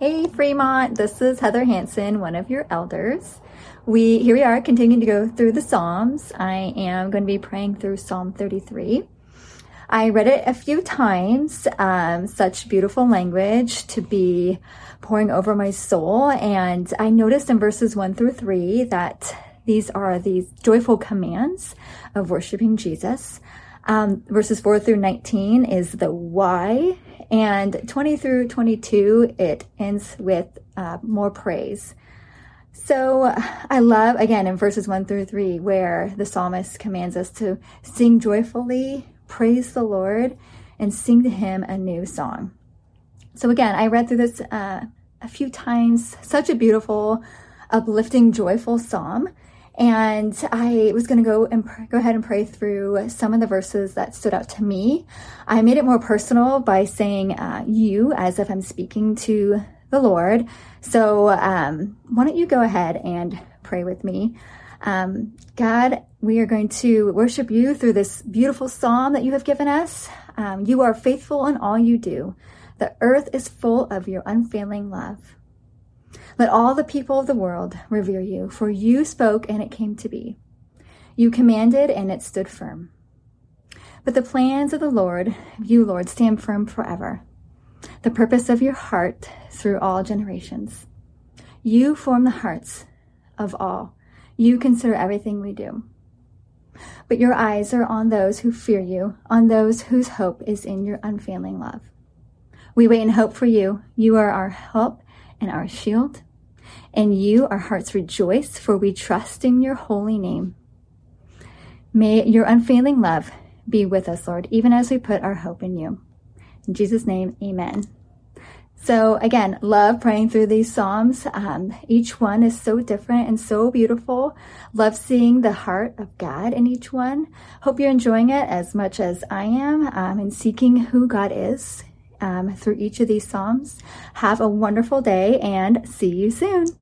Hey Fremont, this is Heather Hansen, one of your elders. We here we are continuing to go through the Psalms. I am going to be praying through Psalm 33. I read it a few times, um, such beautiful language to be pouring over my soul. And I noticed in verses one through three that these are these joyful commands of worshiping Jesus. Um, verses 4 through 19 is the why, and 20 through 22, it ends with uh, more praise. So I love, again, in verses 1 through 3, where the psalmist commands us to sing joyfully, praise the Lord, and sing to him a new song. So again, I read through this uh, a few times, such a beautiful, uplifting, joyful psalm. And I was going to go and pr- go ahead and pray through some of the verses that stood out to me. I made it more personal by saying uh, you as if I'm speaking to the Lord. So um, why don't you go ahead and pray with me? Um, God, we are going to worship you through this beautiful psalm that you have given us. Um, you are faithful in all you do. The earth is full of your unfailing love. Let all the people of the world revere you, for you spoke and it came to be. You commanded and it stood firm. But the plans of the Lord, you, Lord, stand firm forever. The purpose of your heart through all generations. You form the hearts of all. You consider everything we do. But your eyes are on those who fear you, on those whose hope is in your unfailing love. We wait and hope for you. You are our help and our shield. And you, our hearts rejoice, for we trust in your holy name. May your unfailing love be with us, Lord, even as we put our hope in you. In Jesus' name, amen. So again, love praying through these Psalms. Um, each one is so different and so beautiful. Love seeing the heart of God in each one. Hope you're enjoying it as much as I am um, and seeking who God is um, through each of these Psalms. Have a wonderful day and see you soon.